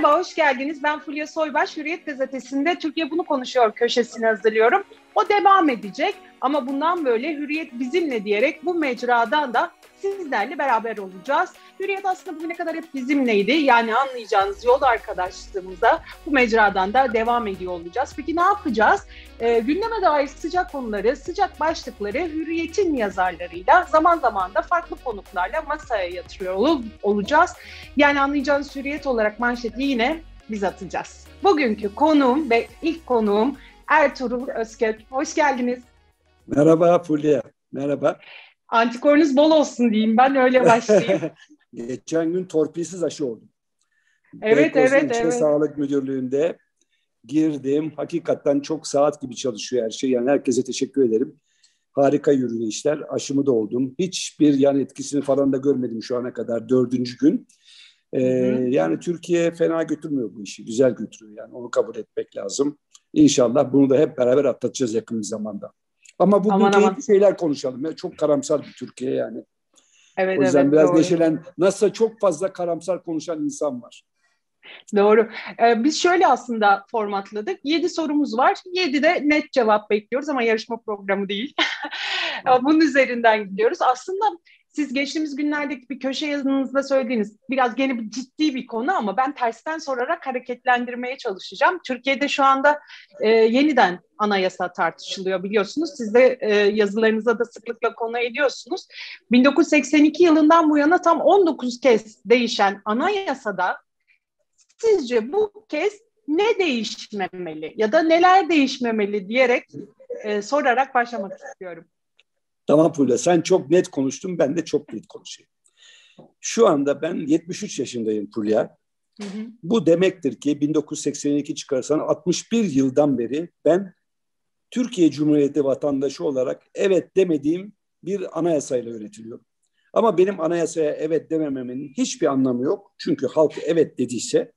Merhaba, hoş geldiniz. Ben Fulya Soybaş. Hürriyet Gazetesi'nde Türkiye Bunu Konuşuyor köşesini hazırlıyorum. O devam edecek ama bundan böyle Hürriyet bizimle diyerek bu mecradan da sizlerle beraber olacağız. Hürriyet aslında bugüne kadar hep bizimleydi. Yani anlayacağınız yol arkadaşlığımıza bu mecradan da devam ediyor olacağız. Peki ne yapacağız? Ee, gündeme dair sıcak konuları, sıcak başlıkları Hürriyet'in yazarlarıyla zaman zaman da farklı konuklarla masaya yatırıyor olacağız. Yani anlayacağınız Hürriyet olarak manşeti yine biz atacağız. Bugünkü konuğum ve ilk konuğum Ertuğrul Özkök. Hoş geldiniz. Merhaba Fulya. Merhaba. Antikorunuz bol olsun diyeyim ben öyle başlayayım. Geçen gün torpilsiz aşı oldum. Evet Beykoz'un evet evet. Sağlık Müdürlüğü'nde girdim. Hakikaten çok saat gibi çalışıyor her şey. Yani herkese teşekkür ederim. Harika yürüyen işler. Aşımı da oldum. Hiçbir yan etkisini falan da görmedim şu ana kadar. Dördüncü gün. Ee, yani Türkiye fena götürmüyor bu işi. Güzel götürüyor yani. Onu kabul etmek lazım. İnşallah bunu da hep beraber atlatacağız yakın bir zamanda. Ama bugün aman, aman. şeyler konuşalım. Çok karamsar bir Türkiye yani. Evet, o yüzden evet, biraz doğru. neşelen. Nasıl çok fazla karamsar konuşan insan var. Doğru. Ee, biz şöyle aslında formatladık. Yedi sorumuz var. Yedi de net cevap bekliyoruz ama yarışma programı değil. Bunun üzerinden gidiyoruz. Aslında siz geçtiğimiz günlerdeki bir köşe yazınızda söylediğiniz biraz gene ciddi bir konu ama ben tersten sorarak hareketlendirmeye çalışacağım. Türkiye'de şu anda e, yeniden anayasa tartışılıyor biliyorsunuz. Siz de e, yazılarınıza da sıklıkla konu ediyorsunuz. 1982 yılından bu yana tam 19 kez değişen anayasada sizce bu kez ne değişmemeli ya da neler değişmemeli diyerek e, sorarak başlamak istiyorum. Tamam Fulya sen çok net konuştun ben de çok net konuşayım. Şu anda ben 73 yaşındayım Fulya. Hı hı. Bu demektir ki 1982 çıkarsan 61 yıldan beri ben Türkiye Cumhuriyeti vatandaşı olarak evet demediğim bir anayasayla yönetiliyorum. Ama benim anayasaya evet demememin hiçbir anlamı yok. Çünkü halk evet dediyse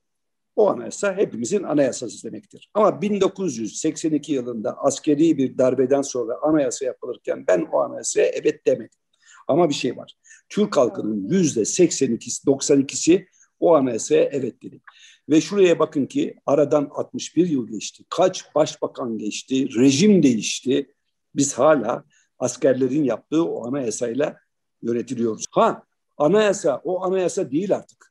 o anayasa hepimizin anayasası demektir. Ama 1982 yılında askeri bir darbeden sonra anayasa yapılırken ben o anayasaya evet demedim. Ama bir şey var. Türk halkının yüzde 82'si, 92'si o anayasaya evet dedi. Ve şuraya bakın ki aradan 61 yıl geçti. Kaç başbakan geçti, rejim değişti. Biz hala askerlerin yaptığı o anayasayla yönetiliyoruz. Ha anayasa o anayasa değil artık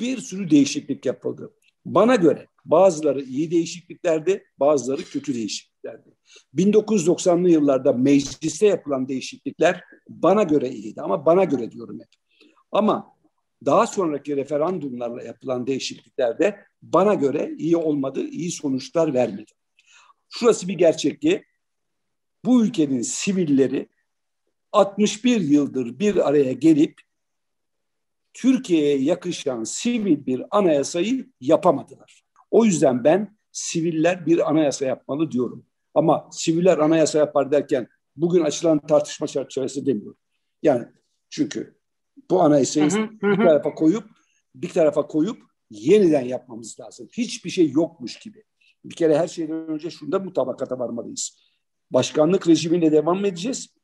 bir sürü değişiklik yapıldı. Bana göre bazıları iyi değişikliklerdi, bazıları kötü değişikliklerdi. 1990'lı yıllarda mecliste yapılan değişiklikler bana göre iyiydi ama bana göre diyorum hep. Ama daha sonraki referandumlarla yapılan değişikliklerde bana göre iyi olmadı, iyi sonuçlar vermedi. Şurası bir gerçek ki bu ülkenin sivilleri 61 yıldır bir araya gelip Türkiye'ye yakışan sivil bir anayasayı yapamadılar. O yüzden ben siviller bir anayasa yapmalı diyorum. Ama siviller anayasa yapar derken bugün açılan tartışma çerçevesi demiyorum. Yani çünkü bu anayasayı hı hı, bir tarafa koyup bir tarafa koyup yeniden yapmamız lazım. Hiçbir şey yokmuş gibi. Bir kere her şeyden önce şunda mutabakata varmalıyız. Başkanlık rejimiyle devam edeceğiz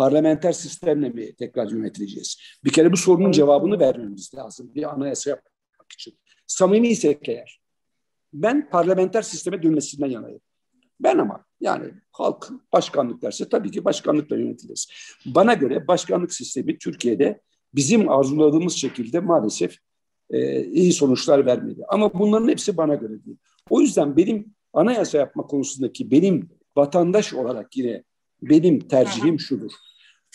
parlamenter sistemle mi tekrar yönetileceğiz? Bir kere bu sorunun cevabını vermemiz lazım bir anayasa yapmak için. Samimi isek eğer. Ben parlamenter sisteme dönmesinden yanayım. Ben ama yani halk başkanlık derse tabii ki başkanlıkla yönetiliriz. Bana göre başkanlık sistemi Türkiye'de bizim arzuladığımız şekilde maalesef e, iyi sonuçlar vermedi. Ama bunların hepsi bana göre değil. O yüzden benim anayasa yapma konusundaki benim vatandaş olarak yine benim tercihim şudur.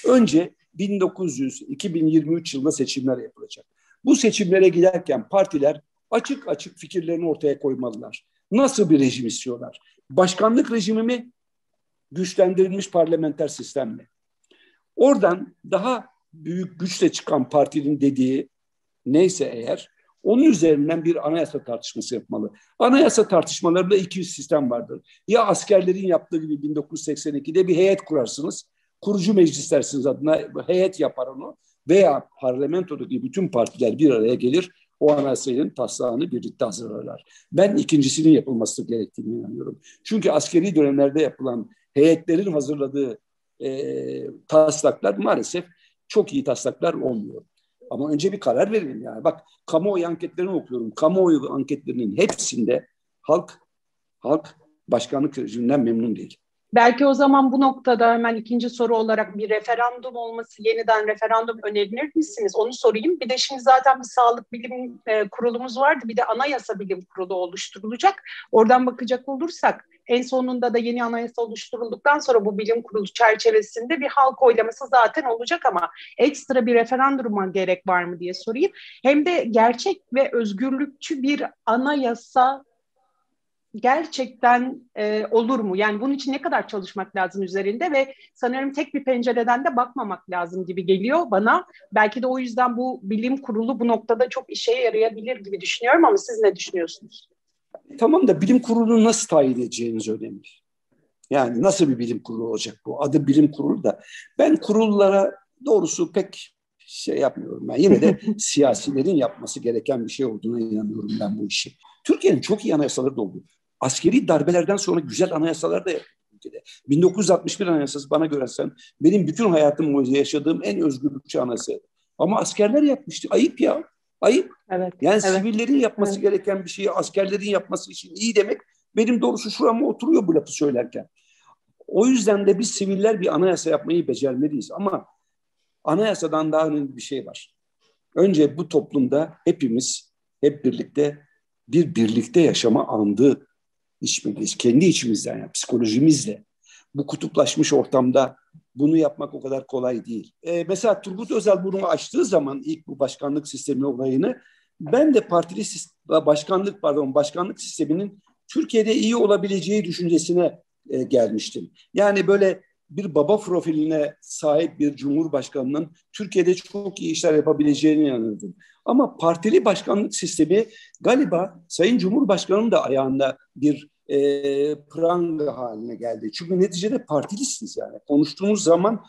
Önce 1900-2023 yılında seçimler yapılacak. Bu seçimlere giderken partiler açık açık fikirlerini ortaya koymalılar. Nasıl bir rejim istiyorlar? Başkanlık rejimi mi? Güçlendirilmiş parlamenter sistem mi? Oradan daha büyük güçle çıkan partinin dediği neyse eğer onun üzerinden bir anayasa tartışması yapmalı. Anayasa tartışmalarında iki sistem vardır. Ya askerlerin yaptığı gibi 1982'de bir heyet kurarsınız kurucu meclis dersiniz adına heyet yapar onu veya parlamentodaki bütün partiler bir araya gelir o anayasanın taslağını birlikte hazırlarlar. Ben ikincisinin yapılması gerektiğini inanıyorum. Çünkü askeri dönemlerde yapılan heyetlerin hazırladığı e, taslaklar maalesef çok iyi taslaklar olmuyor. Ama önce bir karar verelim yani. Bak kamuoyu anketlerini okuyorum. Kamuoyu anketlerinin hepsinde halk halk başkanlık rejiminden memnun değil. Belki o zaman bu noktada hemen ikinci soru olarak bir referandum olması, yeniden referandum önerir misiniz? Onu sorayım. Bir de şimdi zaten bir sağlık bilim e, kurulumuz vardı. Bir de anayasa bilim kurulu oluşturulacak. Oradan bakacak olursak en sonunda da yeni anayasa oluşturulduktan sonra bu bilim kurulu çerçevesinde bir halk oylaması zaten olacak ama ekstra bir referanduma gerek var mı diye sorayım. Hem de gerçek ve özgürlükçü bir anayasa gerçekten e, olur mu? Yani bunun için ne kadar çalışmak lazım üzerinde ve sanırım tek bir pencereden de bakmamak lazım gibi geliyor bana. Belki de o yüzden bu bilim kurulu bu noktada çok işe yarayabilir gibi düşünüyorum ama siz ne düşünüyorsunuz? Tamam da bilim kurulunu nasıl tayin edeceğiniz önemli. Yani nasıl bir bilim kurulu olacak bu? Adı bilim kurulu da. Ben kurullara doğrusu pek şey yapmıyorum. Ben yine de siyasilerin yapması gereken bir şey olduğuna inanıyorum ben bu işi. Türkiye'nin çok iyi anayasaları da oldu askeri darbelerden sonra güzel anayasalar da ülkede. 1961 anayasası bana göre sen benim bütün hayatım boyunca yaşadığım en özgürlükçü anayasa. Ama askerler yapmıştı. Ayıp ya. Ayıp. Evet. Yani evet. sivillerin yapması evet. gereken bir şeyi askerlerin yapması için iyi demek benim doğrusu şurama oturuyor bu lafı söylerken. O yüzden de biz siviller bir anayasa yapmayı becermeliyiz. Ama anayasadan daha önemli bir şey var. Önce bu toplumda hepimiz hep birlikte bir birlikte yaşama andı içmeliyiz. Kendi içimizden yani psikolojimizle. Bu kutuplaşmış ortamda bunu yapmak o kadar kolay değil. Ee, mesela Turgut Özal bunu açtığı zaman ilk bu başkanlık sistemi olayını ben de partili başkanlık pardon başkanlık sisteminin Türkiye'de iyi olabileceği düşüncesine e, gelmiştim. Yani böyle bir baba profiline sahip bir cumhurbaşkanının Türkiye'de çok iyi işler yapabileceğini inanırdım. Ama partili başkanlık sistemi galiba Sayın Cumhurbaşkanı'nın da ayağında bir e, pranga haline geldi. Çünkü neticede partilisiniz yani. Konuştuğunuz zaman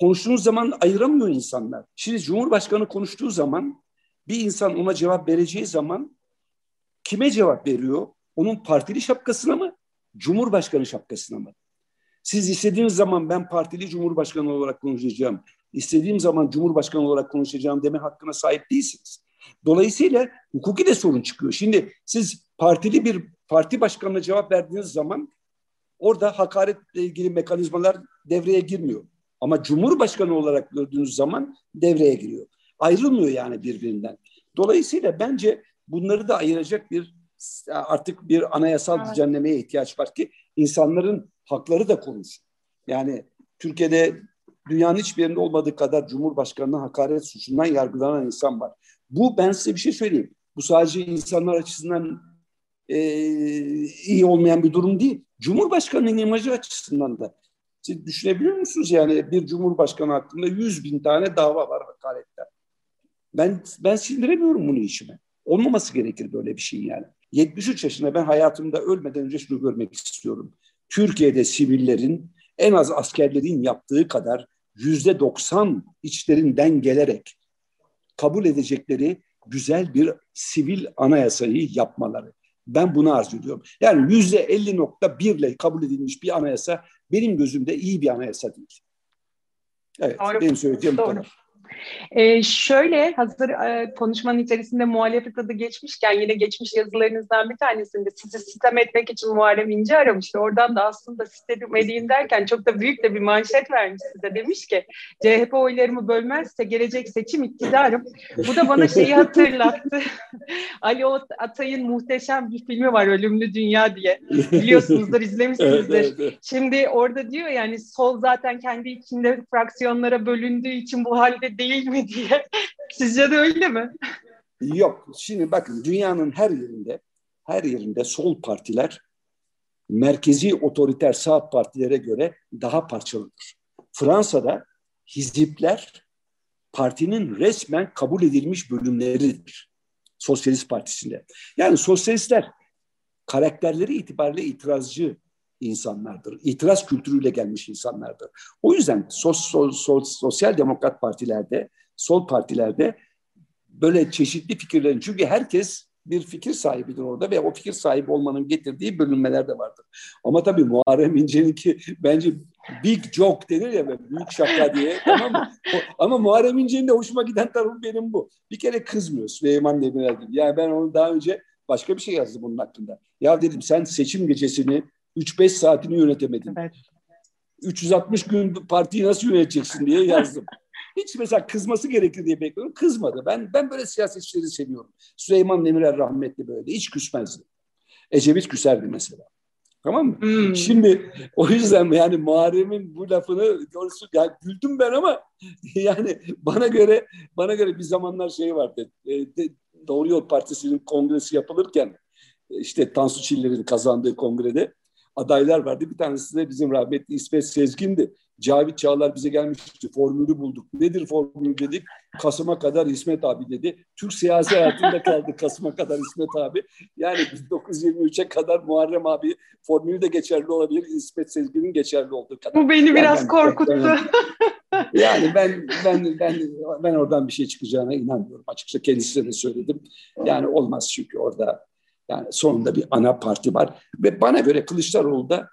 konuştuğunuz zaman ayıramıyor insanlar. Şimdi Cumhurbaşkanı konuştuğu zaman bir insan ona cevap vereceği zaman kime cevap veriyor? Onun partili şapkasına mı? Cumhurbaşkanı şapkasına mı? Siz istediğiniz zaman ben partili cumhurbaşkanı olarak konuşacağım. İstediğim zaman cumhurbaşkanı olarak konuşacağım deme hakkına sahip değilsiniz. Dolayısıyla hukuki de sorun çıkıyor. Şimdi siz partili bir parti başkanına cevap verdiğiniz zaman orada hakaretle ilgili mekanizmalar devreye girmiyor. Ama cumhurbaşkanı olarak gördüğünüz zaman devreye giriyor. Ayrılmıyor yani birbirinden. Dolayısıyla bence bunları da ayıracak bir artık bir anayasal evet. düzenlemeye ihtiyaç var ki insanların hakları da korunsun. Yani Türkiye'de dünyanın hiçbir yerinde olmadığı kadar Cumhurbaşkanı'na hakaret suçundan yargılanan insan var. Bu ben size bir şey söyleyeyim. Bu sadece insanlar açısından e, iyi olmayan bir durum değil. Cumhurbaşkanının imajı açısından da. Siz düşünebiliyor musunuz yani bir cumhurbaşkanı hakkında yüz bin tane dava var hakaretten. Ben ben sindiremiyorum bunu işime. Olmaması gerekir böyle bir şey yani. 73 yaşında ben hayatımda ölmeden önce şunu görmek istiyorum. Türkiye'de sivillerin en az askerlerin yaptığı kadar yüzde 90 içlerinden gelerek kabul edecekleri güzel bir sivil anayasayı yapmaları. Ben bunu arzu ediyorum. Yani yüzde 50.1 ile kabul edilmiş bir anayasa benim gözümde iyi bir anayasa değil. Evet, Doğru. benim söylediğim bu kadar. Ee, şöyle hazır e, konuşmanın içerisinde muhalefet adı geçmişken yine geçmiş yazılarınızdan bir tanesinde sizi sistem etmek için Muharrem İnce aramıştı. Oradan da aslında sistem edeyim derken çok da büyük de bir manşet vermiş size. Demiş ki CHP oylarımı bölmezse gelecek seçim iktidarım. Bu da bana şeyi hatırlattı. Ali Atay'ın muhteşem bir filmi var Ölümlü Dünya diye. Biliyorsunuzdur izlemişsinizdir. evet, evet, evet. Şimdi orada diyor yani sol zaten kendi içinde fraksiyonlara bölündüğü için bu halde değil mi diye. Sizce de öyle mi? Yok. Şimdi bakın dünyanın her yerinde her yerinde sol partiler merkezi otoriter sağ partilere göre daha parçalıdır. Fransa'da hizipler partinin resmen kabul edilmiş bölümleridir. Sosyalist Partisi'nde. Yani sosyalistler karakterleri itibariyle itirazcı insanlardır. İtiraz kültürüyle gelmiş insanlardır. O yüzden sos, sos, sos, sosyal demokrat partilerde, sol partilerde böyle çeşitli fikirlerin çünkü herkes bir fikir sahibidir orada ve o fikir sahibi olmanın getirdiği bölünmeler de vardır. Ama tabii Muharrem İnce'ninki bence Big joke denir ya büyük şaka diye tamam mı? Ama Muharrem İnce'nin de hoşuma giden tarafı benim bu. Bir kere kızmıyor Süleyman Demirel gibi. Yani ben onu daha önce başka bir şey yazdım bunun hakkında. Ya dedim sen seçim gecesini 3-5 saatini yönetemedin. Evet. 360 gün partiyi nasıl yöneteceksin diye yazdım. Hiç mesela kızması gerekir diye bekliyorum. Kızmadı. Ben ben böyle siyasetçileri seviyorum. Süleyman Demirel rahmetli böyle. Hiç küsmezdi. Ecevit küserdi mesela. Tamam mı? Hmm. Şimdi o yüzden yani Muharrem'in bu lafını doğrusu ya güldüm ben ama yani bana göre bana göre bir zamanlar şey vardı. E, Doğru Yol Partisi'nin kongresi yapılırken işte Tansu Çiller'in kazandığı kongrede adaylar vardı. Bir tanesi de bizim rahmetli İsmet Sezgin'di. Cavit Çağlar bize gelmişti. Formülü bulduk. Nedir formül dedik. Kasım'a kadar İsmet abi dedi. Türk siyasi hayatında kaldı Kasım'a kadar İsmet abi. Yani 1923'e kadar Muharrem abi formülü de geçerli olabilir. İsmet Sezgin'in geçerli olduğu kadar. Bu beni yani biraz ben, korkuttu. yani ben ben ben ben oradan bir şey çıkacağına inanmıyorum. Açıkça kendisine de söyledim. Yani olmaz çünkü orada yani sonunda bir ana parti var ve bana göre Kılıçdaroğlu da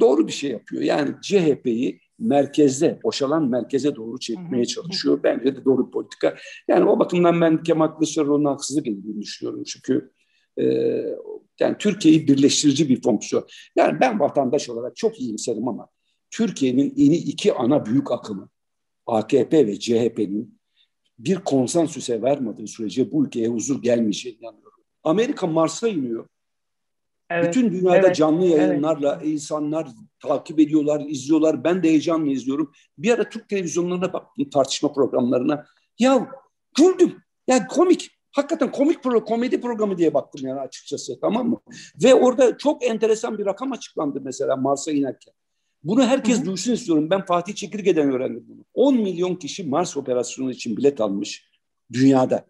doğru bir şey yapıyor. Yani CHP'yi merkezde, boşalan merkeze doğru çekmeye çalışıyor. Bence de doğru politika. Yani o bakımdan ben Kemal Kılıçdaroğlu'na haksızlık edildiğini düşünüyorum. Çünkü e, yani Türkiye'yi birleştirici bir fonksiyon. Yani ben vatandaş olarak çok iyimserim ama Türkiye'nin yeni iki ana büyük akımı AKP ve CHP'nin bir konsensüse vermediği sürece bu ülkeye huzur gelmeyeceğine inanıyorum. Amerika Mars'a iniyor. Evet, Bütün dünyada evet, canlı yayınlarla evet. insanlar takip ediyorlar, izliyorlar. Ben de heyecanla izliyorum. Bir ara Türk televizyonlarına baktım tartışma programlarına. Ya güldüm. Yani komik. Hakikaten komik pro, komedi programı diye baktım yani açıkçası tamam mı? Ve orada çok enteresan bir rakam açıklandı mesela Mars'a inerken. Bunu herkes Hı-hı. duysun istiyorum. Ben Fatih Çekirge'den öğrendim bunu. 10 milyon kişi Mars operasyonu için bilet almış dünyada.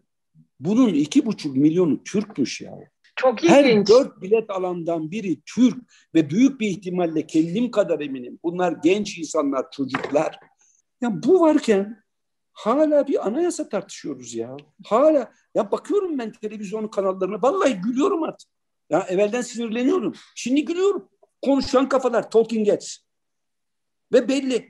Bunun iki buçuk milyonu Türkmüş ya. Çok ilginç. Her dört bilet alandan biri Türk ve büyük bir ihtimalle kendim kadar eminim. Bunlar genç insanlar, çocuklar. Ya bu varken hala bir anayasa tartışıyoruz ya. Hala ya bakıyorum ben televizyon kanallarına vallahi gülüyorum artık. Ya evvelden sinirleniyorum. Şimdi gülüyorum. Konuşan kafalar talking heads. Ve belli.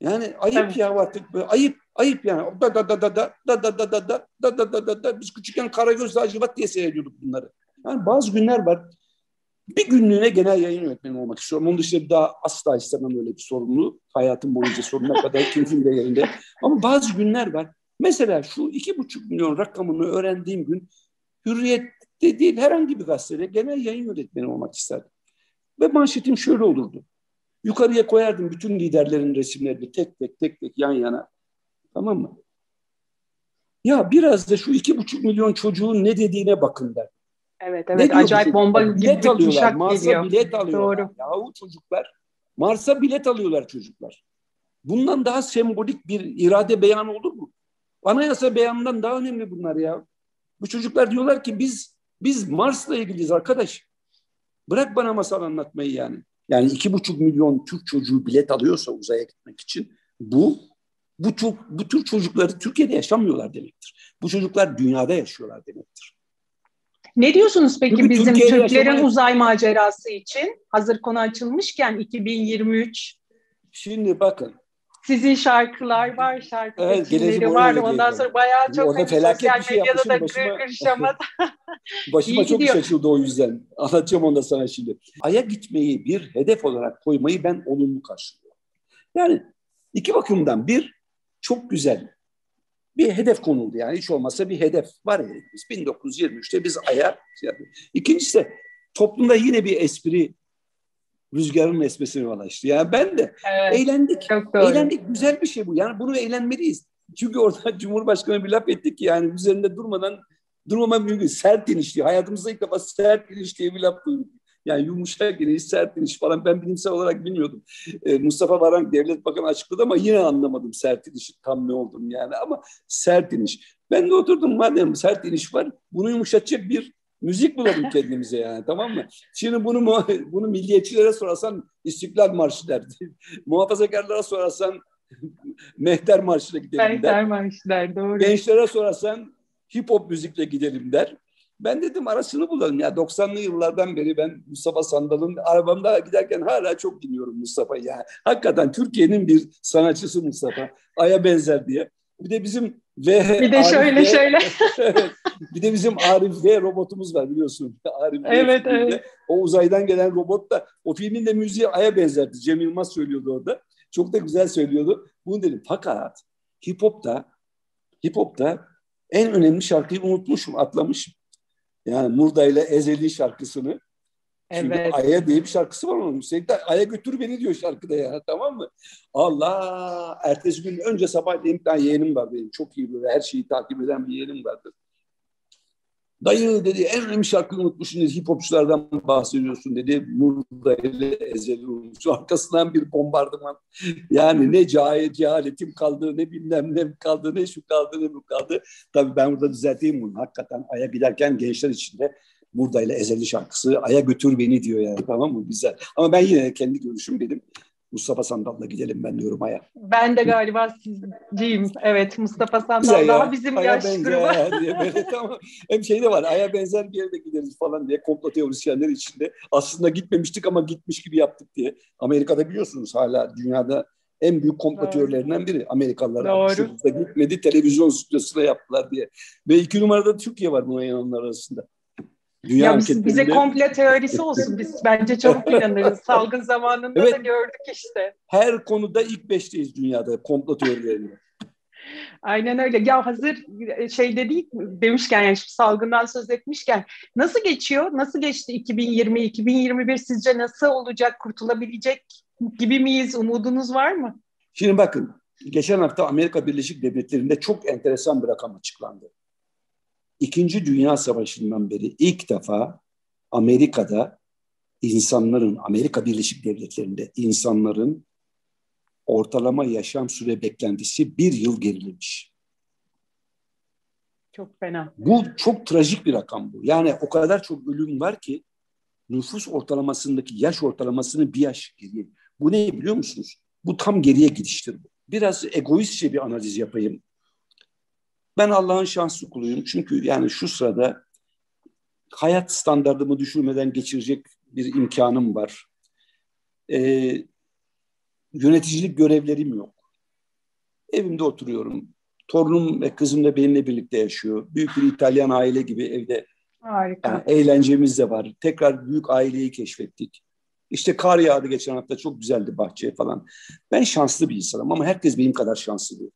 Yani ayıp evet. ya artık ayıp ayıp yani. Da da da da da da da da da da da da da da da biz küçükken Karagöz'le Acıvat diye seyrediyorduk bunları. Yani bazı günler var. Bir günlüğüne genel yayın yönetmeni olmak istiyorum. Onun dışında daha asla istemem öyle bir sorumluluğu. Hayatım boyunca sonuna kadar keyfim de yerinde. Ama bazı günler var. Mesela şu iki buçuk milyon rakamını öğrendiğim gün Hürriyet'te değil herhangi bir gazetede genel yayın yönetmeni olmak isterdim. Ve manşetim şöyle olurdu. Yukarıya koyardım bütün liderlerin resimlerini tek tek tek tek yan yana. Tamam mı? Ya biraz da şu iki buçuk milyon çocuğun ne dediğine bakın der. Evet evet acayip bize? bomba gibi bilet alıyorlar. Mars'a geliyor. bilet alıyorlar. Doğru. Yahu çocuklar. Mars'a bilet alıyorlar çocuklar. Bundan daha sembolik bir irade beyanı olur mu? Anayasa beyanından daha önemli bunlar ya. Bu çocuklar diyorlar ki biz biz Mars'la ilgiliyiz arkadaş. Bırak bana masal anlatmayı yani. Yani iki buçuk milyon Türk çocuğu bilet alıyorsa uzaya gitmek için bu bu çok bu tür çocukları Türkiye'de yaşamıyorlar demektir. Bu çocuklar dünyada yaşıyorlar demektir. Ne diyorsunuz peki Çünkü bizim Türkiye'de Türklerin yaşamaya... uzay macerası için? Hazır konu açılmışken 2023. Şimdi bakın. Sizin şarkılar var, şarkı evet, seçimleri var. Ondan sonra bayağı çok hani sosyal bir şey medyada da başıma, gır Başıma çok gidiyor. iş açıldı o yüzden. Anlatacağım onu da sana şimdi. Ay'a gitmeyi bir hedef olarak koymayı ben olumlu karşılıyorum. Yani iki bakımdan bir, çok güzel bir hedef konuldu yani hiç olmazsa bir hedef var ya biz 1923'te biz aya şey İkincisi de toplumda yine bir espri rüzgarın esmesine yol açtı. Yani ben de evet, eğlendik. Eğlendik güzel bir şey bu. Yani bunu eğlenmeliyiz. Çünkü orada Cumhurbaşkanı bir laf ettik ki yani üzerinde durmadan durmama mümkün. Sert iniş diye. Hayatımızda ilk defa sert iniş diye bir laf duyduk. Yani yumuşak iniş, sert iniş falan ben bilimsel olarak bilmiyordum. Ee, Mustafa Varank devlet bakanı açıkladı ama yine anlamadım sert iniş tam ne olduğunu yani ama sert iniş. Ben de oturdum madem sert iniş var bunu yumuşatacak bir müzik bulalım kendimize yani tamam mı? Şimdi bunu bunu milliyetçilere sorarsan İstiklal Marşı der. Muhafazakarlara sorarsan Mehter Marşı'na gidelim der. Mehter Marşı der doğru. Gençlere sorarsan hip hop müzikle gidelim der. Ben dedim arasını bulalım ya 90'lı yıllardan beri ben Mustafa Sandal'ın arabamda giderken hala çok dinliyorum Mustafa'yı ya. Hakikaten Türkiye'nin bir sanatçısı Mustafa. Aya benzer diye. Bir de bizim ve bir de Arif şöyle v, şöyle. bir de bizim Arif V robotumuz var biliyorsun. Arif evet, evet. O uzaydan gelen robot da o filmin de müziği Ay'a benzerdi. Cem Yılmaz söylüyordu orada. Çok da güzel söylüyordu. Bunu dedim. Fakat hip hop'ta hip hop'ta en önemli şarkıyı unutmuşum, atlamışım. Yani Murda ile Ezeli şarkısını. Çünkü evet. Ay'a diye bir şarkısı var onun. De Ay'a götür beni diyor şarkıda ya tamam mı? Allah! Ertesi gün önce sabah bir tane yeğenim var benim. Çok iyi böyle her şeyi takip eden bir yeğenim vardı. Dayı dedi en önemli şarkıyı unutmuşsun dedi. Hip hopçulardan bahsediyorsun dedi. Murda ile Ezeli unutmuş. Arkasından bir bombardıman. Yani ne cahil, cehaletim kaldı, ne bilmem ne kaldı, ne şu kaldı, ne bu kaldı. Tabii ben burada düzelteyim bunu. Hakikaten Ay'a giderken gençler içinde Murda ile Ezeli şarkısı Ay'a götür beni diyor yani tamam mı? Güzel. Ama ben yine kendi görüşüm dedim. Mustafa Sandal'la gidelim ben diyorum Ay'a. Ben de galiba sizciyim. Evet Mustafa Sandal daha bizim Aya yaş grubu. diye böyle tamam. Hem şey de var Ay'a benzer bir yere de gideriz falan diye komplo teorisyenler içinde. Aslında gitmemiştik ama gitmiş gibi yaptık diye. Amerika'da biliyorsunuz hala dünyada en büyük komplo teorilerinden biri. Amerikalılar Doğru. gitmedi televizyon stüdyosuna yaptılar diye. Ve iki numarada Türkiye var buna inananlar arasında. Dünya ya biz, bize komple teorisi olsun. Biz bence çok inanırız. Salgın zamanında evet. da gördük işte. Her konuda ilk beşteyiz dünyada komplo teorilerinde. Aynen öyle. Ya hazır şey dedik demişken yani salgından söz etmişken nasıl geçiyor? Nasıl geçti 2020 2021 sizce nasıl olacak? Kurtulabilecek gibi miyiz? Umudunuz var mı? Şimdi bakın geçen hafta Amerika Birleşik Devletleri'nde çok enteresan bir rakam açıklandı. İkinci Dünya Savaşı'ndan beri ilk defa Amerika'da insanların, Amerika Birleşik Devletleri'nde insanların ortalama yaşam süre beklentisi bir yıl gerilemiş. Çok fena. Bu çok trajik bir rakam bu. Yani o kadar çok ölüm var ki nüfus ortalamasındaki yaş ortalamasını bir yaş geriye. Bu ne biliyor musunuz? Bu tam geriye gidiştir. Biraz egoistçe bir analiz yapayım. Ben Allah'ın şanslı kuluyum. Çünkü yani şu sırada hayat standartımı düşürmeden geçirecek bir imkanım var. Ee, yöneticilik görevlerim yok. Evimde oturuyorum. Torunum ve kızım da benimle birlikte yaşıyor. Büyük bir İtalyan aile gibi evde Harika. Yani eğlencemiz de var. Tekrar büyük aileyi keşfettik. İşte kar yağdı geçen hafta çok güzeldi bahçe falan. Ben şanslı bir insanım ama herkes benim kadar şanslı değil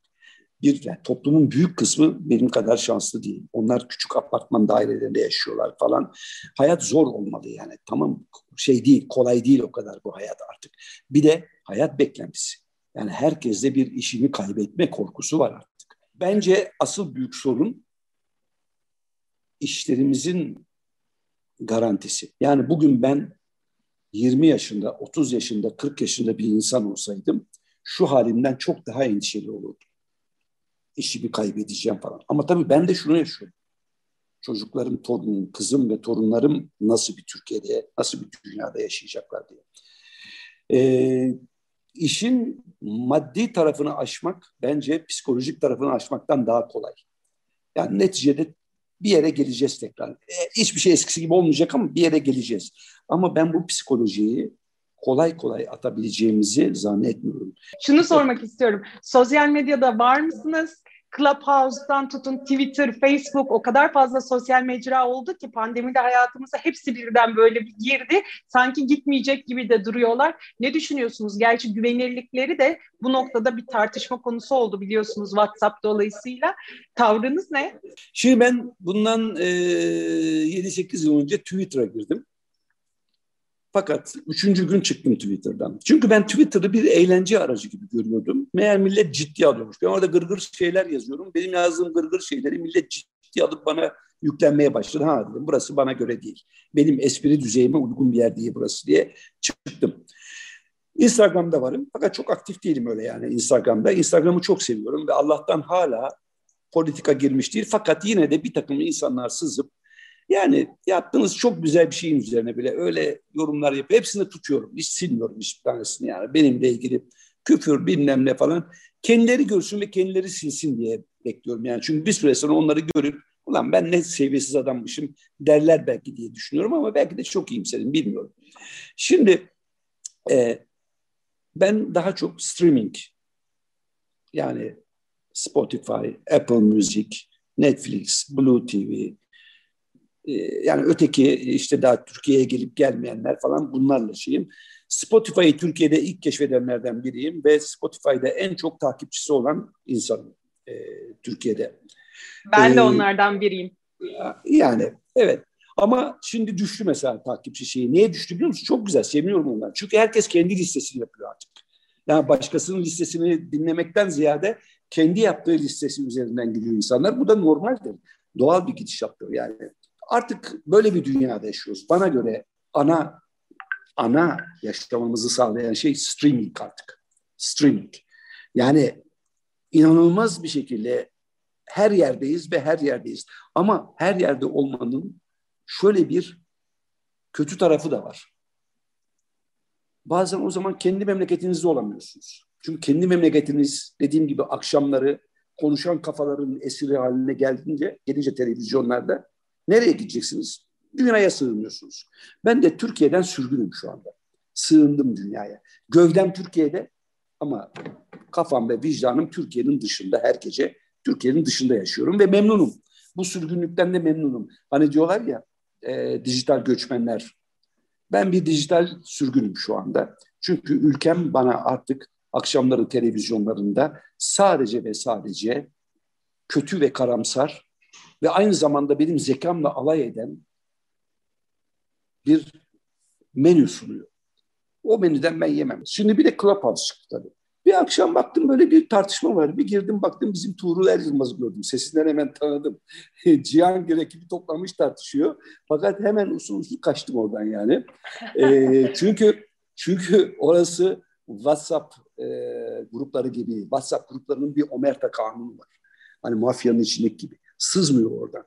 bir yani toplumun büyük kısmı benim kadar şanslı değil. Onlar küçük apartman dairelerinde yaşıyorlar falan. Hayat zor olmalı yani. Tamam şey değil, kolay değil o kadar bu hayat artık. Bir de hayat beklentisi. Yani herkeste bir işini kaybetme korkusu var artık. Bence asıl büyük sorun işlerimizin garantisi. Yani bugün ben 20 yaşında, 30 yaşında, 40 yaşında bir insan olsaydım şu halimden çok daha endişeli olurdum işimi kaybedeceğim falan. Ama tabii ben de şunu yaşıyorum. Çocuklarım, torunum, kızım ve torunlarım nasıl bir Türkiye'de, nasıl bir dünyada yaşayacaklar diye. Ee, işin maddi tarafını aşmak bence psikolojik tarafını aşmaktan daha kolay. Yani neticede bir yere geleceğiz tekrar. E, hiçbir şey eskisi gibi olmayacak ama bir yere geleceğiz. Ama ben bu psikolojiyi kolay kolay atabileceğimizi zannetmiyorum. Şunu sormak istiyorum. Sosyal medyada var mısınız? Clubhouse'dan tutun Twitter, Facebook o kadar fazla sosyal mecra oldu ki pandemide hayatımıza hepsi birden böyle bir girdi. Sanki gitmeyecek gibi de duruyorlar. Ne düşünüyorsunuz? Gerçi güvenirlikleri de bu noktada bir tartışma konusu oldu biliyorsunuz WhatsApp dolayısıyla. Tavrınız ne? Şimdi ben bundan e, 7-8 yıl önce Twitter'a girdim. Fakat üçüncü gün çıktım Twitter'dan. Çünkü ben Twitter'ı bir eğlence aracı gibi görüyordum. Meğer millet ciddi alıyormuş. Ben orada gırgır şeyler yazıyorum. Benim yazdığım gırgır şeyleri millet ciddi alıp bana yüklenmeye başladı. Ha dedim burası bana göre değil. Benim espri düzeyime uygun bir yer değil burası diye çıktım. Instagram'da varım fakat çok aktif değilim öyle yani Instagram'da. Instagram'ı çok seviyorum ve Allah'tan hala politika girmiş değil. Fakat yine de bir takım insanlar sızıp yani yaptığınız çok güzel bir şeyin üzerine bile öyle yorumlar yapıyor. Hepsini tutuyorum. Hiç silmiyorum hiçbir tanesini yani. Benimle ilgili küfür bilmem ne falan. Kendileri görsün ve kendileri silsin diye bekliyorum. Yani çünkü bir süre sonra onları görüp Ulan ben ne seviyesiz adammışım derler belki diye düşünüyorum ama belki de çok iyimserim bilmiyorum. Şimdi e, ben daha çok streaming yani Spotify, Apple Music, Netflix, Blue TV yani öteki işte daha Türkiye'ye gelip gelmeyenler falan bunlarla şeyim. Spotify'ı Türkiye'de ilk keşfedenlerden biriyim ve Spotify'da en çok takipçisi olan insanım e, Türkiye'de. Ben de ee, onlardan biriyim. Yani evet. Ama şimdi düştü mesela takipçi şeyi. Niye düştü biliyor musun? Çok güzel, sevmiyorum onları. Çünkü herkes kendi listesini yapıyor artık. Yani başkasının listesini dinlemekten ziyade kendi yaptığı listesi üzerinden gidiyor insanlar. Bu da normaldir. Doğal bir gidişattır yani. Artık böyle bir dünyada yaşıyoruz. Bana göre ana ana yaşamamızı sağlayan şey streaming artık. Streaming. Yani inanılmaz bir şekilde her yerdeyiz ve her yerdeyiz. Ama her yerde olmanın şöyle bir kötü tarafı da var. Bazen o zaman kendi memleketinizde olamıyorsunuz. Çünkü kendi memleketiniz dediğim gibi akşamları konuşan kafaların esiri haline geldiğince, gelince televizyonlarda nereye gideceksiniz? Dünyaya sığınıyorsunuz. Ben de Türkiye'den sürgünüm şu anda. Sığındım dünyaya. Gövdem Türkiye'de ama kafam ve vicdanım Türkiye'nin dışında her gece Türkiye'nin dışında yaşıyorum ve memnunum. Bu sürgünlükten de memnunum. Hani diyorlar ya e, dijital göçmenler. Ben bir dijital sürgünüm şu anda. Çünkü ülkem bana artık akşamları televizyonlarında sadece ve sadece kötü ve karamsar ve aynı zamanda benim zekamla alay eden bir menü sunuyor. O menüden ben yemem. Şimdi bir de Clubhouse çıktı tabii. Bir akşam baktım böyle bir tartışma var. Bir girdim baktım bizim Tuğrul Er Yılmaz'ı gördüm. Sesinden hemen tanıdım. Cihangir ekibi toplamış tartışıyor. Fakat hemen usul usul kaçtım oradan yani. E, çünkü çünkü orası WhatsApp e, grupları gibi. WhatsApp gruplarının bir omerta kanunu var. Hani mafyanın içindeki gibi. Sızmıyor oradan.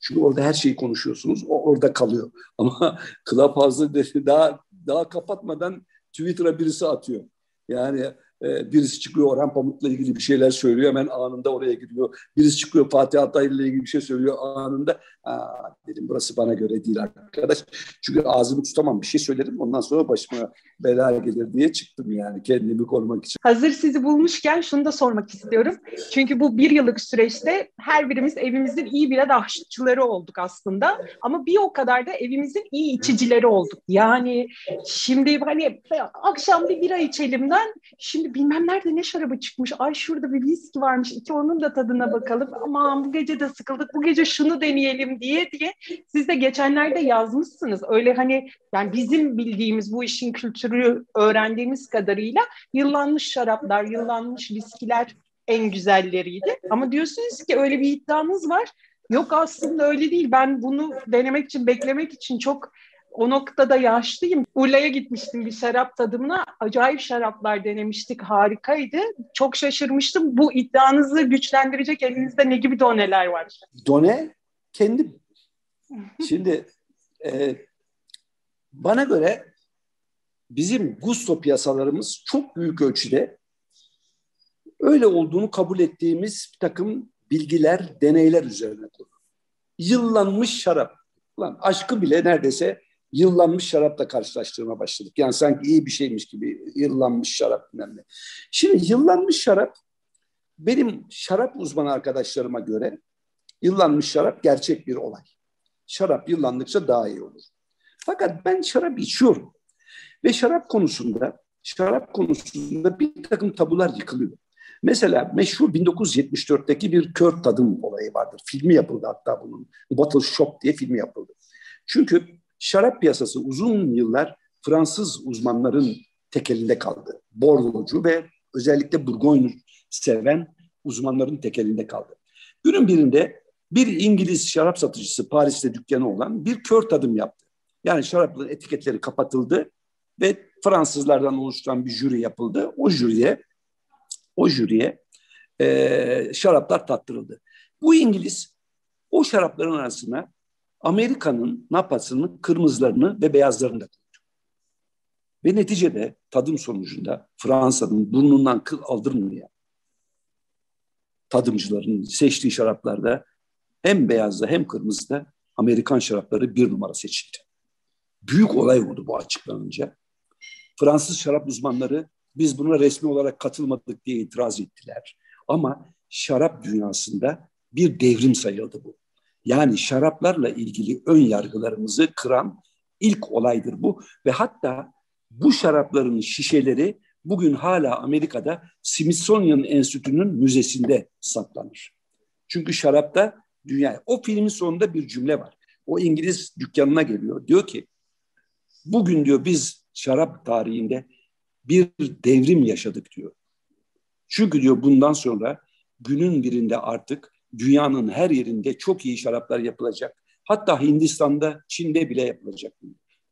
Çünkü orada her şeyi konuşuyorsunuz. O orada kalıyor. Ama Clubhouse'da daha daha kapatmadan Twitter'a birisi atıyor. Yani e, birisi çıkıyor Orhan Pamuk'la ilgili bir şeyler söylüyor hemen anında oraya gidiyor. Birisi çıkıyor Fatih Altaylı ile ilgili bir şey söylüyor anında. Aa, dedim burası bana göre değil arkadaş. Çünkü ağzımı tutamam bir şey söylerim ondan sonra başıma bela gelir diye çıktım yani kendimi korumak için. Hazır sizi bulmuşken şunu da sormak istiyorum. Çünkü bu bir yıllık süreçte her birimiz evimizin iyi birer aşçıları olduk aslında. Ama bir o kadar da evimizin iyi içicileri olduk. Yani şimdi hani akşam bir bira içelimden şimdi bilmem nerede ne şarabı çıkmış. Ay şurada bir viski varmış. İki onun da tadına bakalım. Aman bu gece de sıkıldık. Bu gece şunu deneyelim diye diye. Siz de geçenlerde yazmışsınız. Öyle hani yani bizim bildiğimiz bu işin kültürü öğrendiğimiz kadarıyla yıllanmış şaraplar, yıllanmış viskiler en güzelleriydi. Ama diyorsunuz ki öyle bir iddianız var. Yok aslında öyle değil. Ben bunu denemek için, beklemek için çok o noktada yaşlıyım. Urla'ya gitmiştim bir şarap tadımına. Acayip şaraplar denemiştik. Harikaydı. Çok şaşırmıştım. Bu iddianızı güçlendirecek elinizde ne gibi doneler var? Done kendim. Şimdi e, bana göre bizim gusto piyasalarımız çok büyük ölçüde öyle olduğunu kabul ettiğimiz bir takım bilgiler, deneyler üzerine kurulu. Yıllanmış şarap. Lan aşkı bile neredeyse yıllanmış şarapla karşılaştırma başladık. Yani sanki iyi bir şeymiş gibi yıllanmış şarap bilmem ne. Şimdi yıllanmış şarap benim şarap uzmanı arkadaşlarıma göre yıllanmış şarap gerçek bir olay. Şarap yıllandıkça daha iyi olur. Fakat ben şarap içiyorum. Ve şarap konusunda şarap konusunda bir takım tabular yıkılıyor. Mesela meşhur 1974'teki bir kör tadım olayı vardır. Filmi yapıldı hatta bunun. Bottle Shop diye filmi yapıldı. Çünkü şarap piyasası uzun yıllar Fransız uzmanların tekelinde kaldı. Bordocu ve özellikle Burgoyne seven uzmanların tekelinde kaldı. Günün birinde bir İngiliz şarap satıcısı Paris'te dükkanı olan bir kör tadım yaptı. Yani şarapların etiketleri kapatıldı ve Fransızlardan oluşturan bir jüri yapıldı. O jüriye o jüriye e, şaraplar tattırıldı. Bu İngiliz o şarapların arasına Amerika'nın napasını, kırmızılarını ve beyazlarını da koydu. Ve neticede tadım sonucunda Fransa'nın burnundan kıl aldırmayan tadımcıların seçtiği şaraplarda hem beyazda hem kırmızıda Amerikan şarapları bir numara seçildi. Büyük olay oldu bu açıklanınca. Fransız şarap uzmanları biz buna resmi olarak katılmadık diye itiraz ettiler. Ama şarap dünyasında bir devrim sayıldı bu. Yani şaraplarla ilgili ön yargılarımızı kıran ilk olaydır bu ve hatta bu şarapların şişeleri bugün hala Amerika'da Smithsonian Enstitüsü'nün müzesinde saklanır. Çünkü şarapta dünya o filmin sonunda bir cümle var. O İngiliz dükkanına geliyor. Diyor ki bugün diyor biz şarap tarihinde bir devrim yaşadık diyor. Çünkü diyor bundan sonra günün birinde artık dünyanın her yerinde çok iyi şaraplar yapılacak. Hatta Hindistan'da, Çin'de bile yapılacak.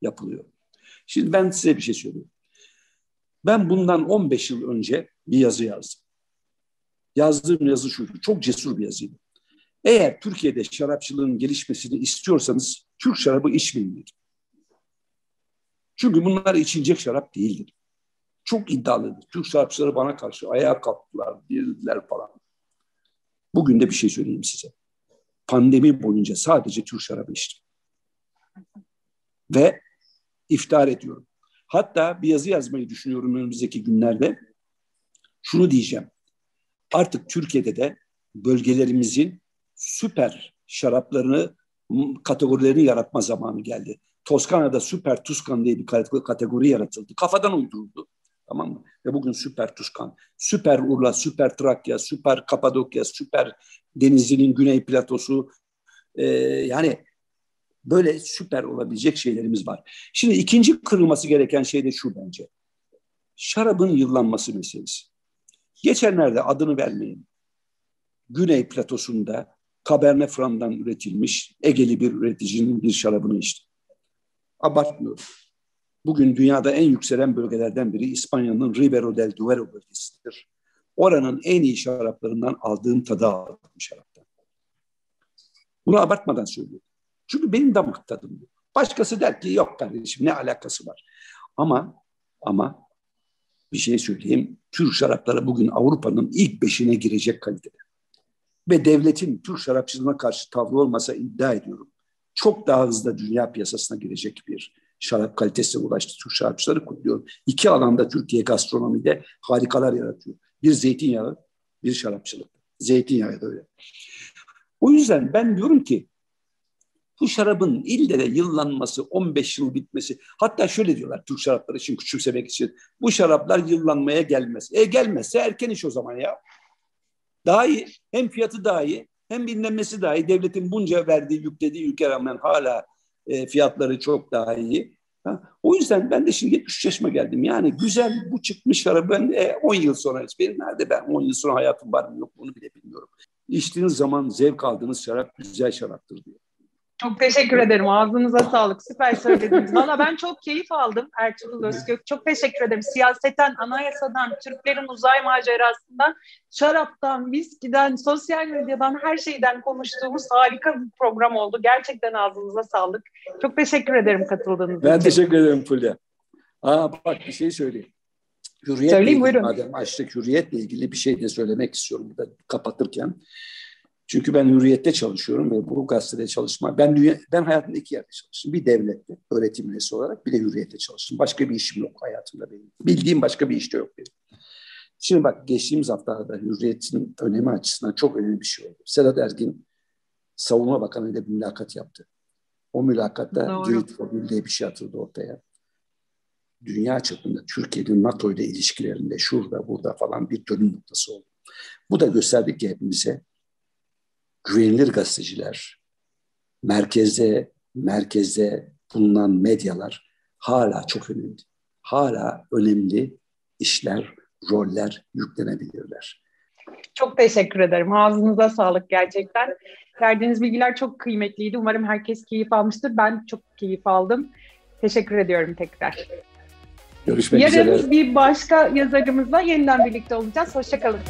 Yapılıyor. Şimdi ben size bir şey söyleyeyim. Ben bundan 15 yıl önce bir yazı yazdım. Yazdığım yazı şu, çok cesur bir yazıydı. Eğer Türkiye'de şarapçılığın gelişmesini istiyorsanız Türk şarabı içmeyin Çünkü bunlar içilecek şarap değildir. Çok iddialıdır. Türk şarapçıları bana karşı ayağa kalktılar, dediler falan. Bugün de bir şey söyleyeyim size. Pandemi boyunca sadece Türk şarabı içtim. Ve iftihar ediyorum. Hatta bir yazı yazmayı düşünüyorum önümüzdeki günlerde. Şunu diyeceğim. Artık Türkiye'de de bölgelerimizin süper şaraplarını kategorilerini yaratma zamanı geldi. Toskana'da süper Tuskan diye bir kategori yaratıldı. Kafadan uyduruldu. Tamam mı? Ve bugün süper Tuskan, süper Urla, süper Trakya, süper Kapadokya, süper Denizli'nin Güney Platosu. Ee, yani böyle süper olabilecek şeylerimiz var. Şimdi ikinci kırılması gereken şey de şu bence. Şarabın yıllanması meselesi. Geçenlerde adını vermeyin. Güney Platosu'nda Cabernet Franc'dan üretilmiş Egeli bir üreticinin bir şarabını içtim. Abartmıyorum. Bugün dünyada en yükselen bölgelerden biri İspanya'nın Ribero del Duero bölgesidir. Oranın en iyi şaraplarından aldığım tadı aldım şaraptan. Bunu abartmadan söylüyorum. Çünkü benim damak tadım bu. Başkası der ki yok kardeşim ne alakası var. Ama ama bir şey söyleyeyim. Türk şarapları bugün Avrupa'nın ilk beşine girecek kalitede. Ve devletin Türk şarapçılığına karşı tavrı olmasa iddia ediyorum. Çok daha hızlı dünya piyasasına girecek bir şarap kalitesine ulaştı. Türk şarapçıları kutluyorum. İki alanda Türkiye gastronomide harikalar yaratıyor. Bir zeytinyağı, bir şarapçılık. Zeytinyağı da öyle. O yüzden ben diyorum ki bu şarabın ille de yıllanması, 15 yıl bitmesi. Hatta şöyle diyorlar Türk şarapları için küçümsemek için. Bu şaraplar yıllanmaya gelmez. E gelmezse erken iş o zaman ya. Daha iyi. Hem fiyatı daha iyi hem bilinmesi daha iyi. Devletin bunca verdiği, yüklediği ülke rağmen hala e, fiyatları çok daha iyi. Ha? O yüzden ben de şimdi 73 yaşıma geldim. Yani güzel bu çıkmış şarap ben e, 10 yıl sonra benim nerede ben 10 yıl sonra hayatım var mı yok onu bile bilmiyorum. İçtiğiniz zaman zevk aldığınız şarap güzel şaraptır diyor. Çok teşekkür ederim. Ağzınıza sağlık. Süper söylediniz. Valla ben çok keyif aldım Ertuğrul Özgök. Çok teşekkür ederim. Siyasetten, anayasadan, Türklerin uzay macerasından, şaraptan, viskiden, sosyal medyadan, her şeyden konuştuğumuz harika bir program oldu. Gerçekten ağzınıza sağlık. Çok teşekkür ederim katıldığınız ben için. Ben teşekkür ederim Fulya. Aa bak bir şey söyleyeyim. Hürriyetle Söyleyeyim buyurun. Madem açtık hürriyetle ilgili bir şey de söylemek istiyorum burada kapatırken. Çünkü ben hürriyette çalışıyorum ve bu gazetede çalışma. Ben dünya, ben hayatımda iki yerde çalıştım. Bir devlette öğretim üyesi olarak bir de hürriyette çalıştım. Başka bir işim yok hayatımda benim. Bildiğim başka bir iş de yok benim. Şimdi bak geçtiğimiz haftalarda hürriyetin önemi açısından çok önemli bir şey oldu. Sedat Ergin Savunma Bakanı ile bir mülakat yaptı. O mülakatta Girit formülü diye bir şey atıldı ortaya. Dünya çapında Türkiye'nin NATO ile ilişkilerinde şurada burada falan bir dönüm noktası oldu. Bu da gösterdi ki hepimize güvenilir gazeteciler, merkezde merkezde bulunan medyalar hala çok önemli. Hala önemli işler, roller yüklenebilirler. Çok teşekkür ederim. Ağzınıza sağlık gerçekten. Verdiğiniz bilgiler çok kıymetliydi. Umarım herkes keyif almıştır. Ben çok keyif aldım. Teşekkür ediyorum tekrar. Görüşmek Yarın üzere. Yarın bir başka yazarımızla yeniden birlikte olacağız. Hoşçakalın.